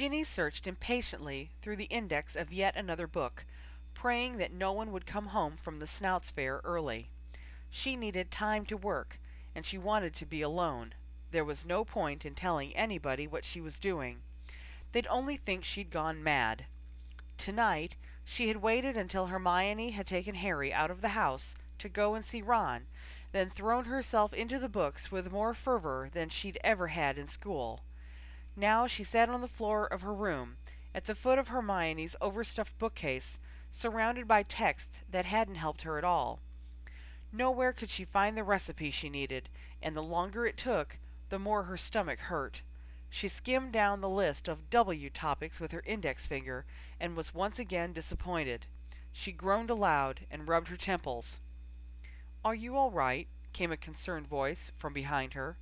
Ginny searched impatiently through the index of yet another book, praying that no one would come home from the Snouts Fair early. She needed time to work, and she wanted to be alone. There was no point in telling anybody what she was doing. They'd only think she'd gone mad. Tonight she had waited until Hermione had taken Harry out of the house to go and see Ron, then thrown herself into the books with more fervor than she'd ever had in school. Now she sat on the floor of her room, at the foot of Hermione's overstuffed bookcase, surrounded by texts that hadn't helped her at all. Nowhere could she find the recipe she needed, and the longer it took, the more her stomach hurt. She skimmed down the list of W topics with her index finger and was once again disappointed. She groaned aloud and rubbed her temples. Are you all right? came a concerned voice from behind her.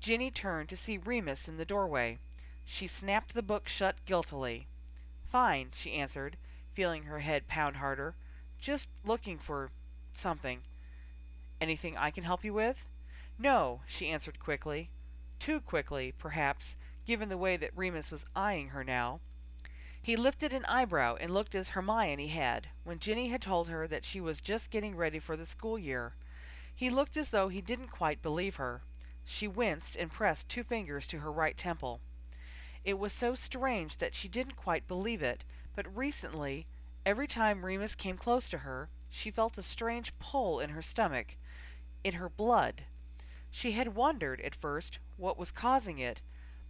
Ginny turned to see Remus in the doorway. She snapped the book shut guiltily. Fine, she answered, feeling her head pound harder. Just looking for something. Anything I can help you with? No, she answered quickly. Too quickly, perhaps, given the way that Remus was eyeing her now. He lifted an eyebrow and looked as Hermione had, when Ginny had told her that she was just getting ready for the school year. He looked as though he didn't quite believe her. She winced and pressed two fingers to her right temple. It was so strange that she didn't quite believe it, but recently, every time Remus came close to her, she felt a strange pull in her stomach, in her blood. She had wondered, at first, what was causing it,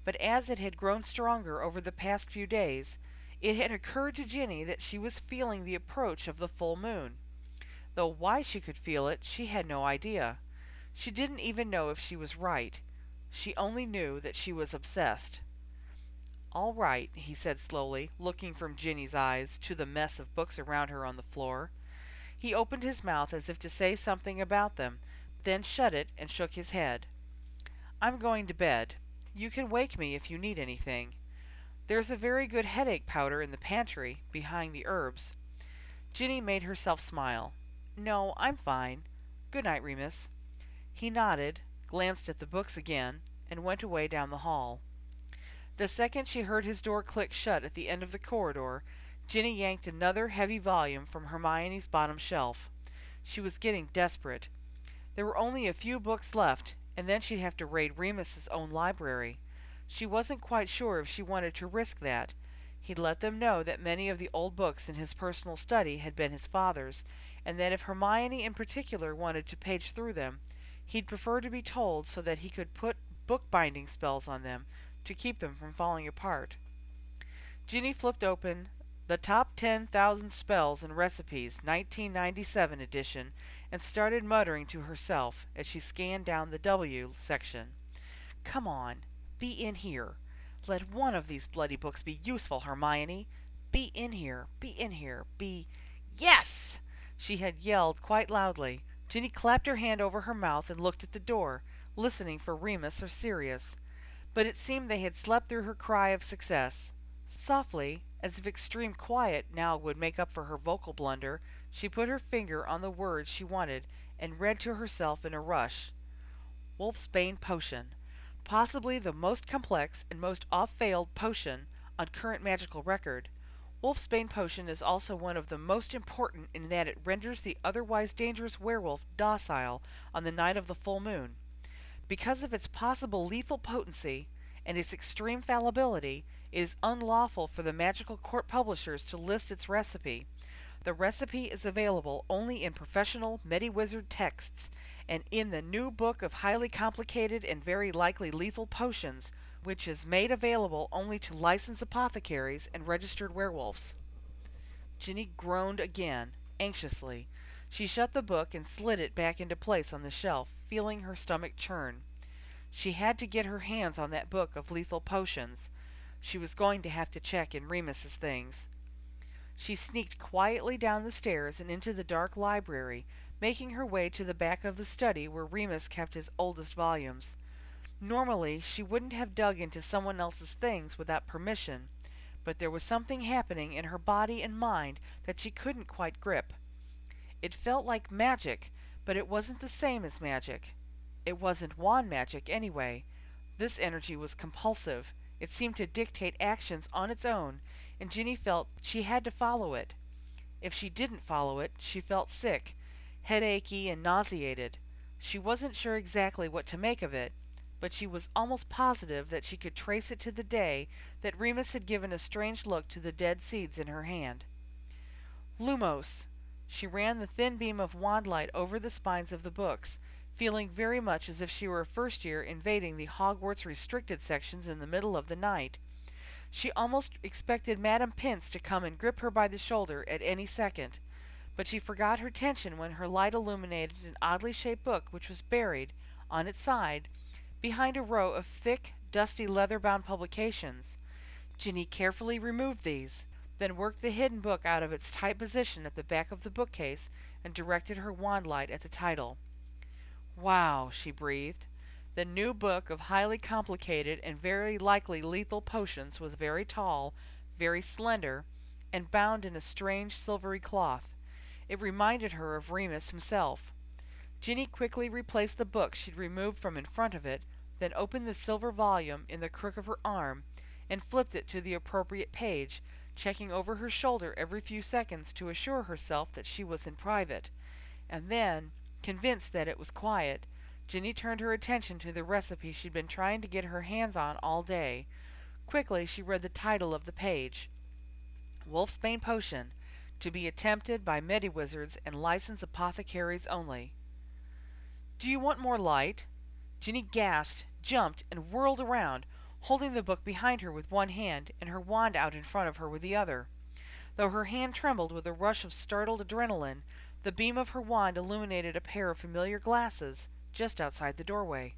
but as it had grown stronger over the past few days, it had occurred to Ginny that she was feeling the approach of the full moon though why she could feel it she had no idea. She didn't even know if she was right. She only knew that she was obsessed. All right, he said slowly, looking from Ginny's eyes to the mess of books around her on the floor. He opened his mouth as if to say something about them, then shut it and shook his head. I'm going to bed. You can wake me if you need anything. There's a very good headache powder in the pantry, behind the herbs. Ginny made herself smile. No, I'm fine. Good night, Remus. He nodded, glanced at the books again, and went away down the hall. The second she heard his door click shut at the end of the corridor, Ginny yanked another heavy volume from Hermione's bottom shelf. She was getting desperate. There were only a few books left, and then she'd have to raid Remus's own library. She wasn't quite sure if she wanted to risk that. He'd let them know that many of the old books in his personal study had been his father's, and that if Hermione in particular wanted to page through them, he'd prefer to be told so that he could put bookbinding spells on them to keep them from falling apart. Ginny flipped open the Top 10,000 Spells and Recipes 1997 edition and started muttering to herself as she scanned down the W section. Come on, be in here. Let one of these bloody books be useful, Hermione. Be in here, be in here, be. Yes! she had yelled quite loudly. Ginny clapped her hand over her mouth and looked at the door, listening for Remus or Sirius. But it seemed they had slept through her cry of success. Softly, as if extreme quiet now would make up for her vocal blunder, she put her finger on the words she wanted and read to herself in a rush. Wolfsbane Potion. Possibly the most complex and most oft-failed potion on current magical record. Wolfsbane potion is also one of the most important in that it renders the otherwise dangerous werewolf docile on the night of the full moon. Because of its possible lethal potency and its extreme fallibility, it is unlawful for the magical court publishers to list its recipe. The recipe is available only in professional Mediwizard texts and in the new book of highly complicated and very likely lethal potions which is made available only to licensed apothecaries and registered werewolves. Ginny groaned again, anxiously. She shut the book and slid it back into place on the shelf, feeling her stomach churn. She had to get her hands on that book of lethal potions. She was going to have to check in Remus's things. She sneaked quietly down the stairs and into the dark library, making her way to the back of the study where Remus kept his oldest volumes. Normally, she wouldn't have dug into someone else's things without permission, but there was something happening in her body and mind that she couldn't quite grip. It felt like magic, but it wasn't the same as magic. It wasn't wand magic, anyway. This energy was compulsive. It seemed to dictate actions on its own, and Ginny felt she had to follow it. If she didn't follow it, she felt sick, headachy, and nauseated. She wasn't sure exactly what to make of it, but she was almost positive that she could trace it to the day that Remus had given a strange look to the dead seeds in her hand. Lumos! She ran the thin beam of wand light over the spines of the books, feeling very much as if she were a first year invading the Hogwarts restricted sections in the middle of the night. She almost expected Madame Pince to come and grip her by the shoulder at any second, but she forgot her tension when her light illuminated an oddly shaped book which was buried, on its side, behind a row of thick, dusty leather bound publications. Ginny carefully removed these, then worked the hidden book out of its tight position at the back of the bookcase and directed her wand light at the title. Wow, she breathed. The new book of highly complicated and very likely lethal potions was very tall, very slender, and bound in a strange silvery cloth. It reminded her of Remus himself. Ginny quickly replaced the book she'd removed from in front of it, then opened the silver volume in the crook of her arm and flipped it to the appropriate page, checking over her shoulder every few seconds to assure herself that she was in private. And then, convinced that it was quiet, Ginny turned her attention to the recipe she'd been trying to get her hands on all day. Quickly she read the title of the page. Wolfsbane Potion, to be attempted by Mediwizards and licensed apothecaries only. Do you want more light? Ginny gasped, jumped, and whirled around, holding the book behind her with one hand and her wand out in front of her with the other. Though her hand trembled with a rush of startled adrenaline, the beam of her wand illuminated a pair of familiar glasses just outside the doorway.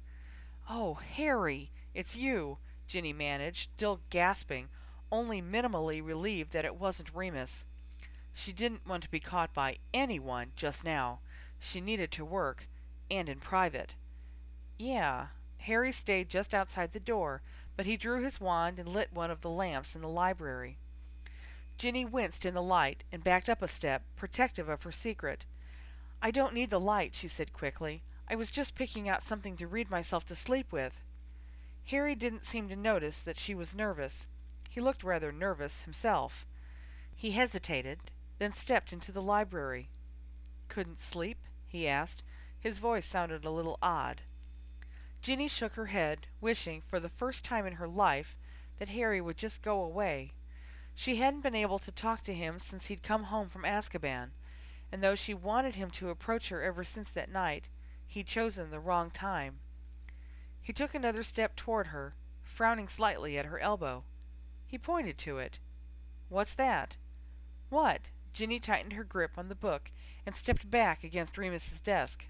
Oh, Harry, it's you, Ginny managed, still gasping, only minimally relieved that it wasn't Remus. She didn't want to be caught by anyone just now. She needed to work, and in private. Yeah, Harry stayed just outside the door, but he drew his wand and lit one of the lamps in the library. Ginny winced in the light and backed up a step, protective of her secret. I don't need the light, she said quickly. I was just picking out something to read myself to sleep with. Harry didn't seem to notice that she was nervous. He looked rather nervous himself. He hesitated, then stepped into the library. Couldn't sleep? he asked. His voice sounded a little odd. Ginny shook her head, wishing, for the first time in her life, that Harry would just go away. She hadn't been able to talk to him since he'd come home from Azkaban, and though she wanted him to approach her ever since that night, he'd chosen the wrong time. He took another step toward her, frowning slightly at her elbow. He pointed to it. What's that? What? Ginny tightened her grip on the book and stepped back against Remus's desk.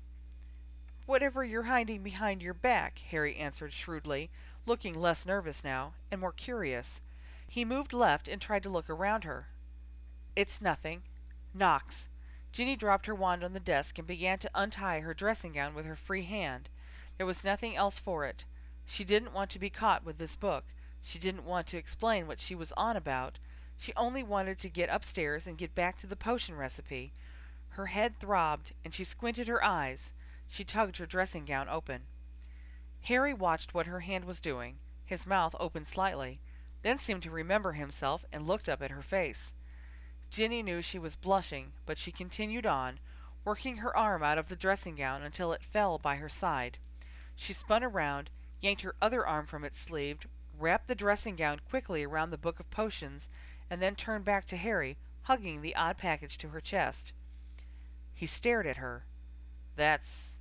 Whatever you're hiding behind your back, Harry answered shrewdly, looking less nervous now, and more curious. He moved left and tried to look around her. It's nothing. Nox. Ginny dropped her wand on the desk and began to untie her dressing gown with her free hand. There was nothing else for it. She didn't want to be caught with this book. She didn't want to explain what she was on about. She only wanted to get upstairs and get back to the potion recipe. Her head throbbed, and she squinted her eyes. She tugged her dressing gown open. Harry watched what her hand was doing. His mouth opened slightly, then seemed to remember himself and looked up at her face. Ginny knew she was blushing, but she continued on, working her arm out of the dressing gown until it fell by her side. She spun around, yanked her other arm from its sleeve, wrapped the dressing gown quickly around the book of potions, and then turned back to Harry, hugging the odd package to her chest. He stared at her. That's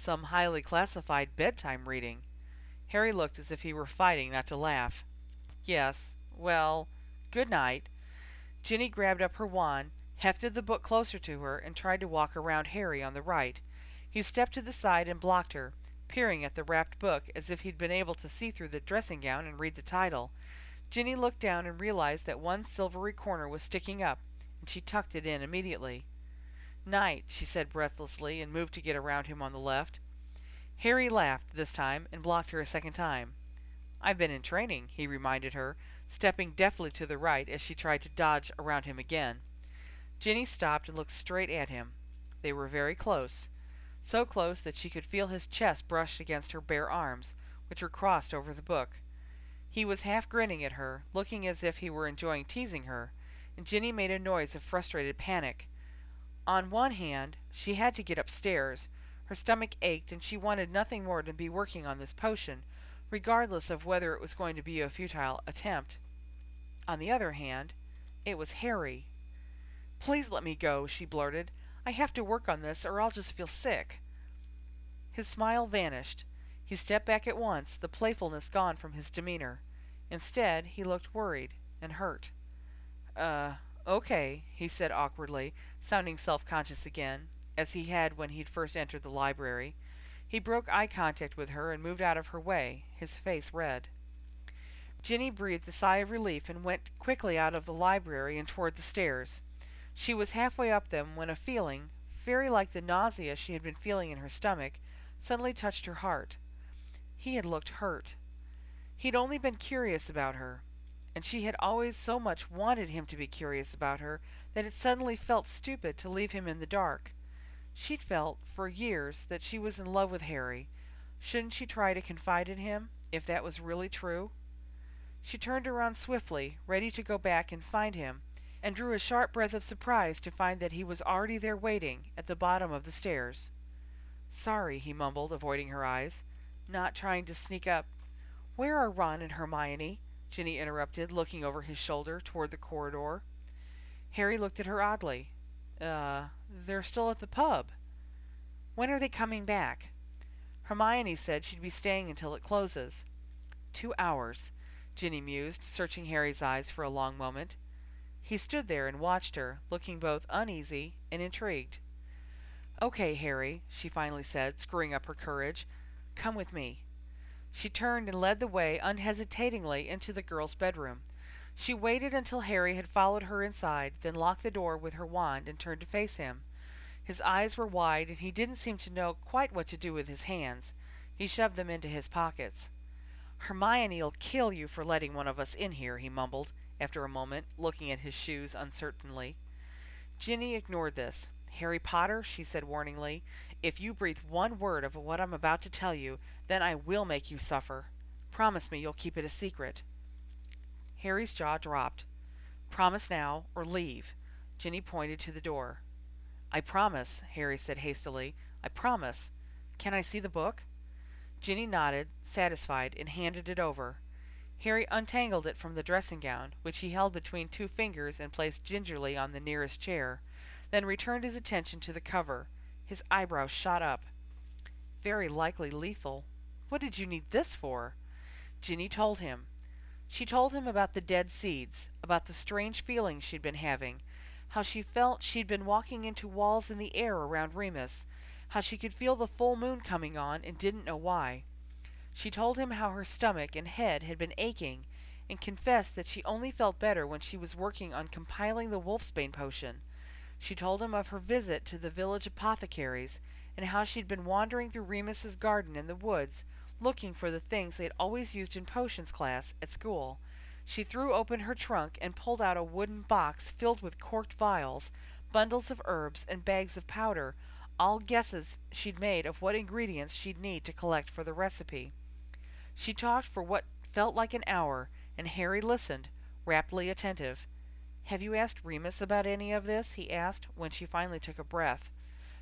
some highly classified bedtime reading. Harry looked as if he were fighting not to laugh. Yes, well, good night. Ginny grabbed up her wand, hefted the book closer to her, and tried to walk around Harry on the right. He stepped to the side and blocked her, peering at the wrapped book as if he'd been able to see through the dressing gown and read the title. Ginny looked down and realized that one silvery corner was sticking up, and she tucked it in immediately. Night, she said breathlessly, and moved to get around him on the left. Harry laughed this time and blocked her a second time. I've been in training, he reminded her, stepping deftly to the right as she tried to dodge around him again. Ginny stopped and looked straight at him. They were very close, so close that she could feel his chest brush against her bare arms, which were crossed over the book. He was half grinning at her, looking as if he were enjoying teasing her, and Ginny made a noise of frustrated panic. On one hand, she had to get upstairs. Her stomach ached, and she wanted nothing more than to be working on this potion, regardless of whether it was going to be a futile attempt. On the other hand, it was Harry. Please let me go, she blurted. I have to work on this, or I'll just feel sick. His smile vanished. He stepped back at once, the playfulness gone from his demeanor. Instead, he looked worried and hurt. Uh, okay, he said awkwardly, sounding self conscious again, as he had when he'd first entered the library. He broke eye contact with her and moved out of her way, his face red. Ginny breathed a sigh of relief and went quickly out of the library and toward the stairs. She was halfway up them when a feeling, very like the nausea she had been feeling in her stomach, suddenly touched her heart. He had looked hurt. He'd only been curious about her, and she had always so much wanted him to be curious about her that it suddenly felt stupid to leave him in the dark. She'd felt, for years, that she was in love with Harry. Shouldn't she try to confide in him, if that was really true? She turned around swiftly, ready to go back and find him, and drew a sharp breath of surprise to find that he was already there waiting, at the bottom of the stairs. Sorry, he mumbled, avoiding her eyes not trying to sneak up. Where are Ron and Hermione? Ginny interrupted, looking over his shoulder toward the corridor. Harry looked at her oddly. Uh, they're still at the pub. When are they coming back? Hermione said she'd be staying until it closes. Two hours, Ginny mused, searching Harry's eyes for a long moment. He stood there and watched her, looking both uneasy and intrigued. Okay, Harry, she finally said, screwing up her courage. Come with me. She turned and led the way unhesitatingly into the girl's bedroom. She waited until Harry had followed her inside, then locked the door with her wand and turned to face him. His eyes were wide, and he didn't seem to know quite what to do with his hands. He shoved them into his pockets. Hermione'll kill you for letting one of us in here, he mumbled, after a moment, looking at his shoes uncertainly. Ginny ignored this. Harry Potter, she said warningly, if you breathe one word of what I'm about to tell you, then I will make you suffer. Promise me you'll keep it a secret. Harry's jaw dropped. Promise now, or leave. Ginny pointed to the door. I promise, Harry said hastily. I promise. Can I see the book? Ginny nodded, satisfied, and handed it over. Harry untangled it from the dressing gown, which he held between two fingers and placed gingerly on the nearest chair, then returned his attention to the cover. His eyebrows shot up. Very likely lethal. What did you need this for? Ginny told him. She told him about the dead seeds, about the strange feelings she'd been having, how she felt she'd been walking into walls in the air around Remus, how she could feel the full moon coming on and didn't know why. She told him how her stomach and head had been aching, and confessed that she only felt better when she was working on compiling the wolfsbane potion. She told him of her visit to the village apothecary's, and how she'd been wandering through Remus's garden and the woods, looking for the things they'd always used in potions class at school. She threw open her trunk and pulled out a wooden box filled with corked vials, bundles of herbs, and bags of powder, all guesses she'd made of what ingredients she'd need to collect for the recipe. She talked for what felt like an hour, and Harry listened, raptly attentive. Have you asked Remus about any of this? he asked, when she finally took a breath.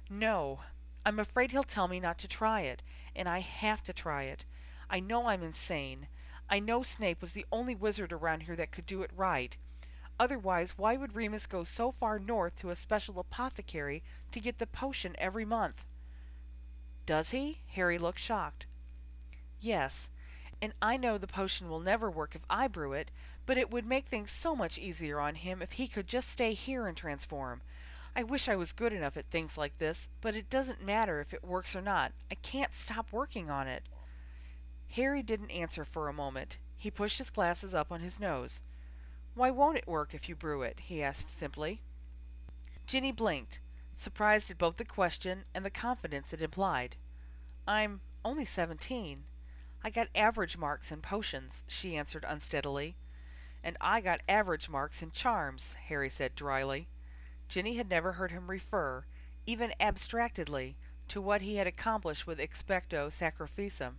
No. I'm afraid he'll tell me not to try it, and I have to try it. I know I'm insane. I know Snape was the only wizard around here that could do it right. Otherwise, why would Remus go so far north to a special apothecary to get the potion every month? Does he? Harry looked shocked. Yes, and I know the potion will never work if I brew it, but it would make things so much easier on him if he could just stay here and transform. I wish I was good enough at things like this, but it doesn't matter if it works or not. I can't stop working on it. Harry didn't answer for a moment. He pushed his glasses up on his nose. Why won't it work if you brew it? he asked simply. Ginny blinked, surprised at both the question and the confidence it implied. I'm only seventeen. I got average marks in potions, she answered unsteadily. And I got average marks in charms, Harry said dryly. Ginny had never heard him refer, even abstractedly, to what he had accomplished with expecto sacrificum.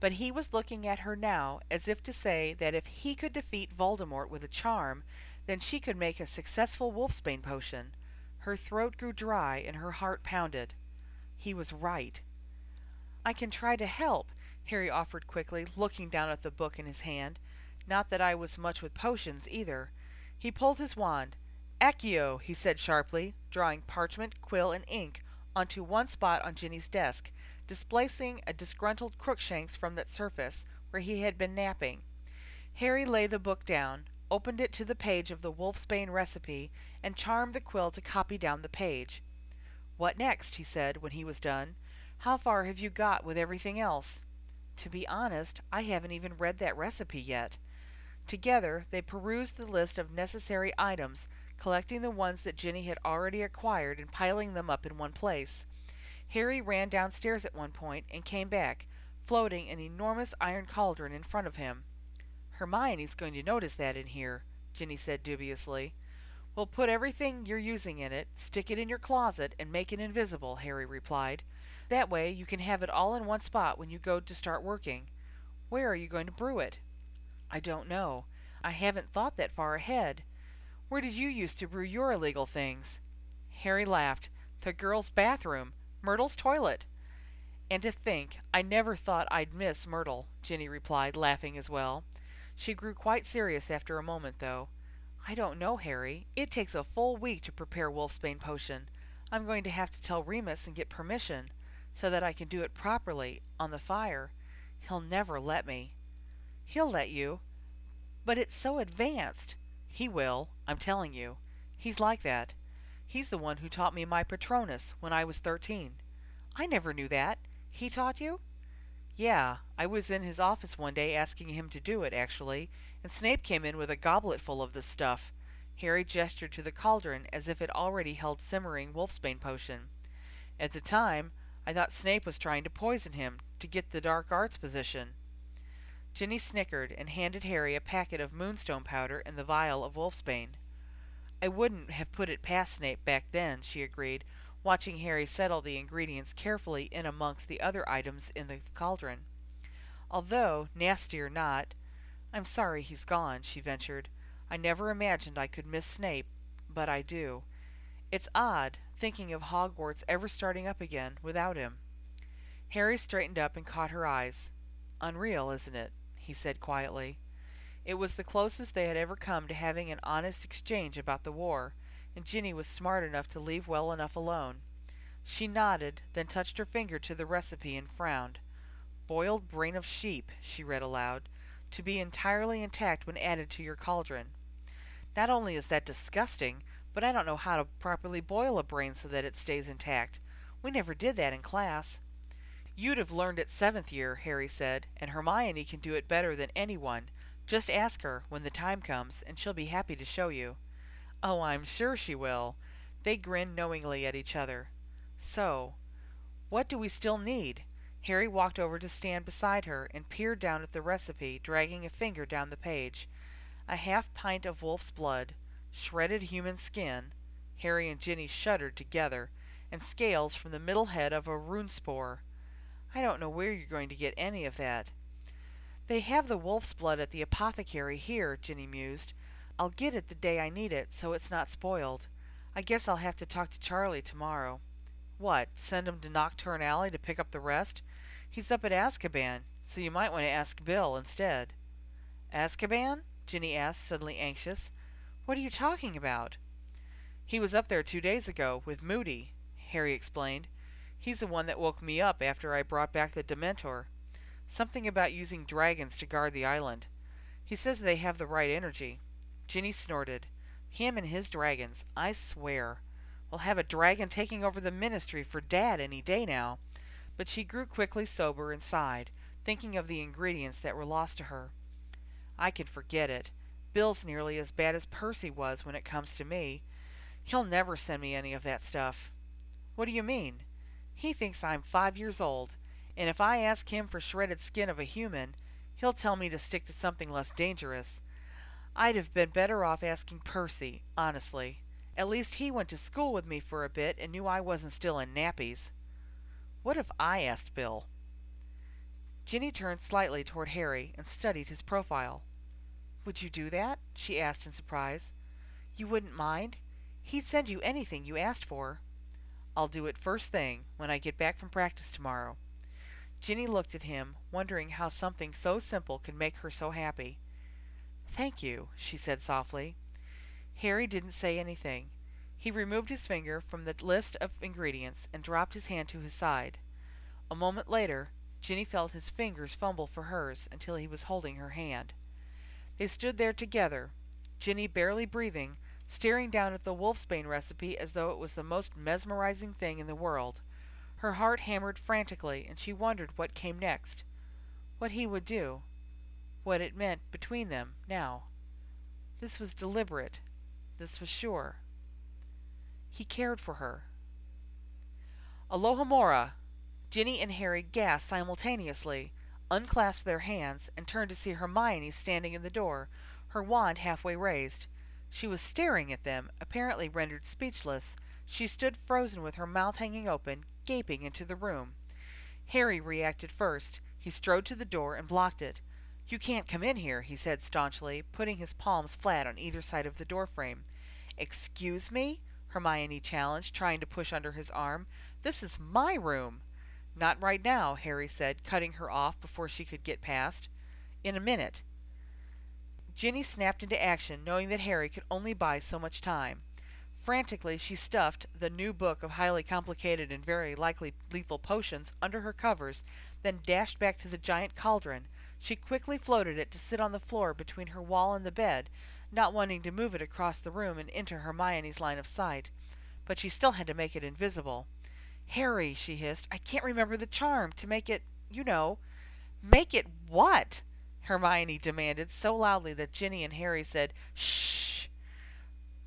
but he was looking at her now as if to say that if he could defeat Voldemort with a charm, then she could make a successful wolfsbane potion. Her throat grew dry and her heart pounded. He was right. I can try to help, Harry offered quickly, looking down at the book in his hand. Not that I was much with potions, either. He pulled his wand. Accio, he said sharply, drawing parchment, quill, and ink onto one spot on Ginny's desk, displacing a disgruntled Crookshanks from that surface where he had been napping. Harry laid the book down, opened it to the page of the wolfsbane recipe, and charmed the quill to copy down the page. What next? he said when he was done. How far have you got with everything else? To be honest, I haven't even read that recipe yet. Together, they perused the list of necessary items, collecting the ones that Ginny had already acquired and piling them up in one place. Harry ran downstairs at one point and came back, floating an enormous iron cauldron in front of him. Hermione's going to notice that in here, Ginny said dubiously. We'll put everything you're using in it, stick it in your closet, and make it invisible, Harry replied. That way you can have it all in one spot when you go to start working. Where are you going to brew it? I don't know. I haven't thought that far ahead. Where did you used to brew your illegal things? Harry laughed. The girls' bathroom. Myrtle's toilet. And to think, I never thought I'd miss Myrtle, Ginny replied, laughing as well. She grew quite serious after a moment, though. I don't know, Harry. It takes a full week to prepare wolfsbane potion. I'm going to have to tell Remus and get permission so that I can do it properly on the fire. He'll never let me. He'll let you. But it's so advanced. He will, I'm telling you. He's like that. He's the one who taught me my Patronus when I was thirteen. I never knew that. He taught you? Yeah, I was in his office one day asking him to do it, actually, and Snape came in with a goblet full of the stuff. Harry gestured to the cauldron as if it already held simmering wolfsbane potion. At the time, I thought Snape was trying to poison him to get the dark arts position. Ginny snickered and handed Harry a packet of moonstone powder and the vial of wolfsbane. I wouldn't have put it past Snape back then, she agreed, watching Harry settle the ingredients carefully in amongst the other items in the cauldron. Although, nasty or not, I'm sorry he's gone, she ventured. I never imagined I could miss Snape, but I do. It's odd, thinking of Hogwarts ever starting up again without him. Harry straightened up and caught her eyes. Unreal, isn't it? He said quietly. It was the closest they had ever come to having an honest exchange about the war, and Ginny was smart enough to leave well enough alone. She nodded, then touched her finger to the recipe and frowned. Boiled brain of sheep, she read aloud, to be entirely intact when added to your cauldron. Not only is that disgusting, but I don't know how to properly boil a brain so that it stays intact. We never did that in class. You'd have learned it seventh year, Harry said, and Hermione can do it better than anyone. Just ask her when the time comes, and she'll be happy to show you. Oh, I'm sure she will. They grinned knowingly at each other. So, what do we still need? Harry walked over to stand beside her and peered down at the recipe, dragging a finger down the page. A half pint of wolf's blood, shredded human skin, Harry and Ginny shuddered together, and scales from the middle head of a runespoor. I don't know where you're going to get any of that. They have the wolf's blood at the apothecary here, Ginny mused. I'll get it the day I need it, so it's not spoiled. I guess I'll have to talk to Charlie tomorrow. What, send him to Knockturn Alley to pick up the rest? He's up at Azkaban, so you might want to ask Bill instead. Azkaban? Ginny asked, suddenly anxious. What are you talking about? He was up there two days ago, with Moody, Harry explained. He's the one that woke me up after I brought back the Dementor. Something about using dragons to guard the island. He says they have the right energy. Ginny snorted. Him and his dragons, I swear. We'll have a dragon taking over the ministry for Dad any day now. But she grew quickly sober and sighed, thinking of the ingredients that were lost to her. I can forget it. Bill's nearly as bad as Percy was when it comes to me. He'll never send me any of that stuff. What do you mean? He thinks I'm five years old, and if I ask him for shredded skin of a human, he'll tell me to stick to something less dangerous. I'd have been better off asking Percy, honestly. At least he went to school with me for a bit and knew I wasn't still in nappies. What if I asked Bill? Ginny turned slightly toward Harry and studied his profile. Would you do that? she asked in surprise. You wouldn't mind? He'd send you anything you asked for. I'll do it first thing, when I get back from practice tomorrow. Ginny looked at him, wondering how something so simple could make her so happy. Thank you, she said softly. Harry didn't say anything. He removed his finger from the list of ingredients and dropped his hand to his side. A moment later, Ginny felt his fingers fumble for hers until he was holding her hand. They stood there together, Ginny barely breathing, staring down at the wolfsbane recipe as though it was the most mesmerizing thing in the world. Her heart hammered frantically, and she wondered what came next. What he would do. What it meant between them now. This was deliberate. This was sure. He cared for her. Alohomora! Ginny and Harry gasped simultaneously, unclasped their hands, and turned to see Hermione standing in the door, her wand halfway raised. She was staring at them, apparently rendered speechless. She stood frozen with her mouth hanging open, gaping into the room. Harry reacted first. He strode to the door and blocked it. You can't come in here, he said staunchly, putting his palms flat on either side of the doorframe. Excuse me? Hermione challenged, trying to push under his arm. This is my room. Not right now, Harry said, cutting her off before she could get past. In a minute. Ginny snapped into action, knowing that Harry could only buy so much time. Frantically, she stuffed the new book of highly complicated and very likely lethal potions under her covers, then dashed back to the giant cauldron. She quickly floated it to sit on the floor between her wall and the bed, not wanting to move it across the room and into Hermione's line of sight. But she still had to make it invisible. Harry, she hissed, I can't remember the charm to make it, you know. Make it what? Hermione demanded so loudly that Ginny and Harry said, Shh.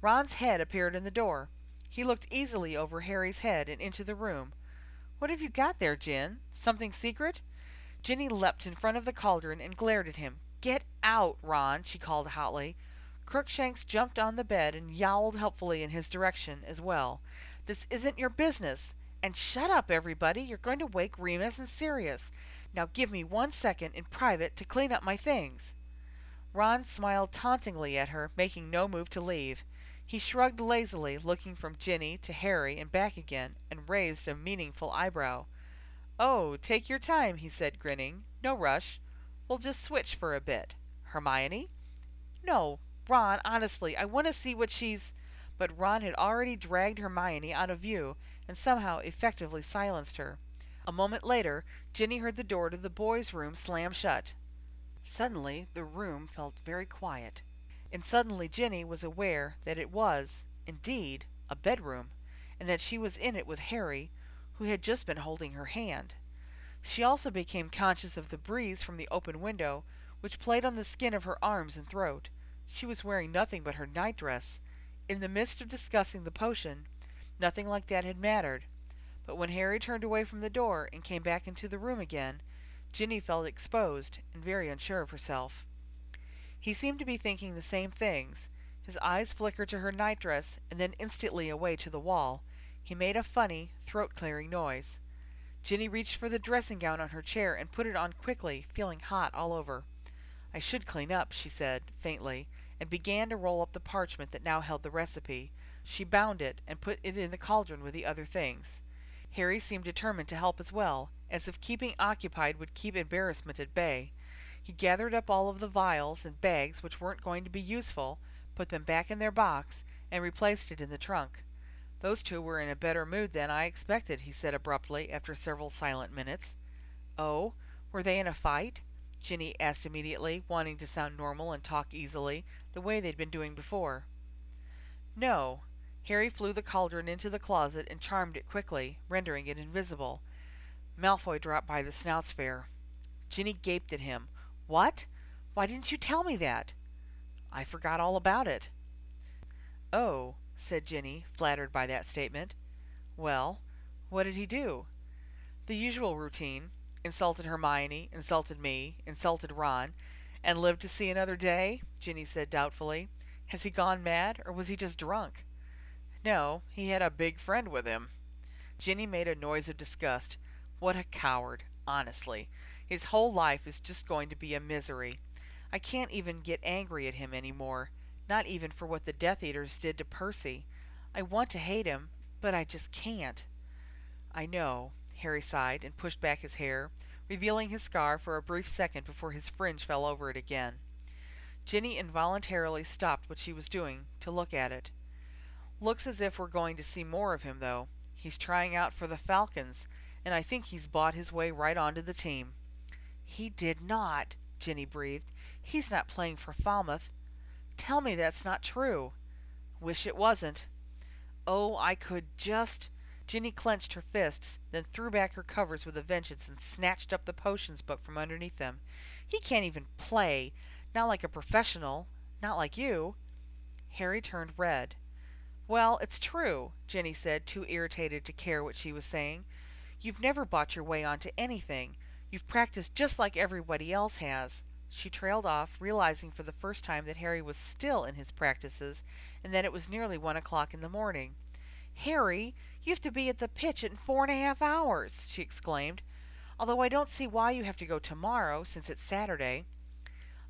Ron's head appeared in the door. He looked easily over Harry's head and into the room. What have you got there, Gin? Something secret? Ginny leapt in front of the cauldron and glared at him. Get out, Ron, she called hotly. Crookshanks jumped on the bed and yowled helpfully in his direction as well. This isn't your business. And shut up, everybody. You're going to wake Remus and Sirius. Now give me one second in private to clean up my things. Ron smiled tauntingly at her, making no move to leave. He shrugged lazily, looking from Ginny to Harry and back again, and raised a meaningful eyebrow. Oh, take your time, he said, grinning. No rush. We'll just switch for a bit. Hermione? No, Ron, honestly, I want to see what she's. But Ron had already dragged Hermione out of view and somehow effectively silenced her. A moment later, Ginny heard the door to the boys' room slam shut. Suddenly, the room felt very quiet, and suddenly Ginny was aware that it was, indeed, a bedroom, and that she was in it with Harry, who had just been holding her hand. She also became conscious of the breeze from the open window, which played on the skin of her arms and throat. She was wearing nothing but her nightdress. In the midst of discussing the potion, nothing like that had mattered. But when Harry turned away from the door and came back into the room again, Ginny felt exposed and very unsure of herself. He seemed to be thinking the same things. His eyes flickered to her nightdress and then instantly away to the wall. He made a funny, throat-clearing noise. Ginny reached for the dressing gown on her chair and put it on quickly, feeling hot all over. I should clean up, she said, faintly, and began to roll up the parchment that now held the recipe. She bound it and put it in the cauldron with the other things. Harry seemed determined to help as well, as if keeping occupied would keep embarrassment at bay. He gathered up all of the vials and bags which weren't going to be useful, put them back in their box, and replaced it in the trunk. Those two were in a better mood than I expected, he said abruptly, after several silent minutes. Oh, were they in a fight? Ginny asked immediately, wanting to sound normal and talk easily, the way they'd been doing before. No, Harry flew the cauldron into the closet and charmed it quickly, rendering it invisible. Malfoy dropped by the Snouts Fair. Ginny gaped at him. What? Why didn't you tell me that? I forgot all about it. Oh, said Ginny, flattered by that statement. Well, what did he do? The usual routine. Insulted Hermione, insulted me, insulted Ron, and lived to see another day? Ginny said doubtfully. Has he gone mad, or was he just drunk? No, he had a big friend with him. Ginny made a noise of disgust. What a coward, honestly. His whole life is just going to be a misery. I can't even get angry at him any more, not even for what the Death Eaters did to Percy. I want to hate him, but I just can't. I know, Harry sighed and pushed back his hair, revealing his scar for a brief second before his fringe fell over it again. Ginny involuntarily stopped what she was doing to look at it. Looks as if we're going to see more of him, though. He's trying out for the Falcons, and I think he's bought his way right onto the team. He did not, Ginny breathed. He's not playing for Falmouth. Tell me that's not true. Wish it wasn't. Oh, I could just. Ginny clenched her fists, then threw back her covers with a vengeance and snatched up the potions book from underneath them. He can't even play. Not like a professional. Not like you. Harry turned red. Well, it's true, Ginny said, too irritated to care what she was saying. You've never bought your way onto anything. You've practiced just like everybody else has. She trailed off, realizing for the first time that Harry was still in his practices, and that it was nearly one o'clock in the morning. Harry, you have to be at the pitch in four and a half hours, she exclaimed. Although I don't see why you have to go tomorrow, since it's Saturday.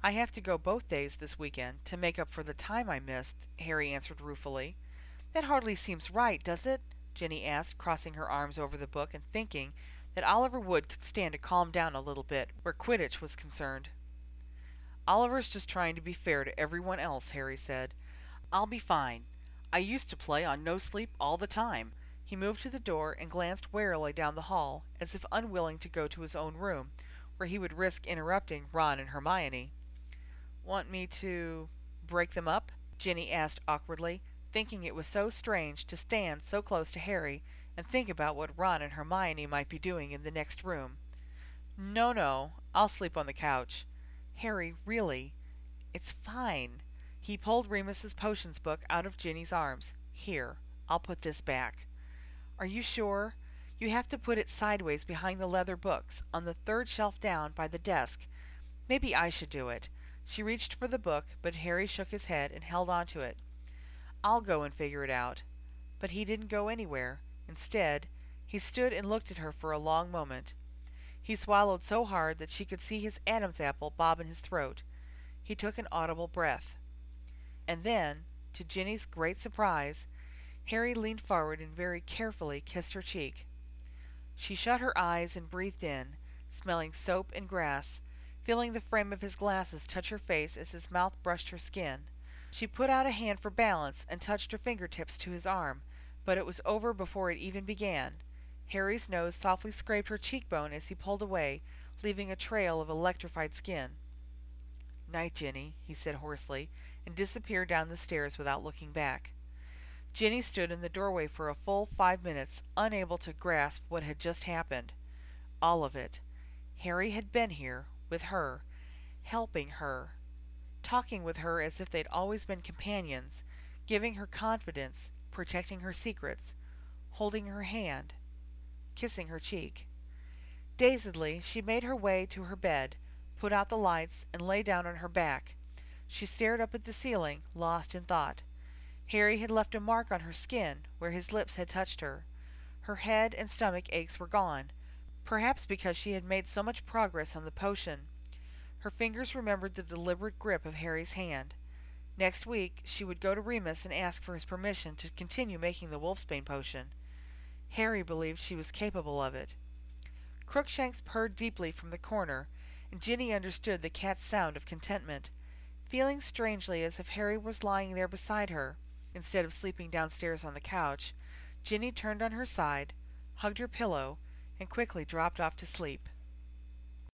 I have to go both days this weekend, to make up for the time I missed, Harry answered ruefully. That hardly seems right, does it? Ginny asked, crossing her arms over the book and thinking that Oliver Wood could stand to calm down a little bit where Quidditch was concerned. Oliver's just trying to be fair to everyone else, Harry said. I'll be fine. I used to play on no sleep all the time. He moved to the door and glanced warily down the hall, as if unwilling to go to his own room, where he would risk interrupting Ron and Hermione. Want me to break them up? Ginny asked awkwardly, thinking it was so strange to stand so close to Harry and think about what Ron and Hermione might be doing in the next room. No, no, I'll sleep on the couch. Harry, really, it's fine. He pulled Remus's potions book out of Ginny's arms. Here, I'll put this back. Are you sure? You have to put it sideways behind the leather books, on the third shelf down by the desk. Maybe I should do it. She reached for the book, but Harry shook his head and held on to it. I'll go and figure it out. But he didn't go anywhere. Instead, he stood and looked at her for a long moment. He swallowed so hard that she could see his Adam's apple bob in his throat. He took an audible breath. And then, to Ginny's great surprise, Harry leaned forward and very carefully kissed her cheek. She shut her eyes and breathed in, smelling soap and grass, feeling the frame of his glasses touch her face as his mouth brushed her skin. She put out a hand for balance and touched her fingertips to his arm, but it was over before it even began. Harry's nose softly scraped her cheekbone as he pulled away, leaving a trail of electrified skin. Night, Ginny, he said hoarsely, and disappeared down the stairs without looking back. Ginny stood in the doorway for a full five minutes, unable to grasp what had just happened. All of it. Harry had been here, with her, helping her, talking with her as if they'd always been companions, giving her confidence, protecting her secrets, holding her hand, kissing her cheek. Dazedly, she made her way to her bed, put out the lights, and lay down on her back. She stared up at the ceiling, lost in thought. Harry had left a mark on her skin where his lips had touched her. Her head and stomach aches were gone, perhaps because she had made so much progress on the potion. Her fingers remembered the deliberate grip of Harry's hand. Next week she would go to Remus and ask for his permission to continue making the wolfsbane potion. Harry believed she was capable of it. Crookshanks purred deeply from the corner, and Ginny understood the cat's sound of contentment. Feeling strangely as if Harry was lying there beside her, instead of sleeping downstairs on the couch, Ginny turned on her side, hugged her pillow, and quickly dropped off to sleep.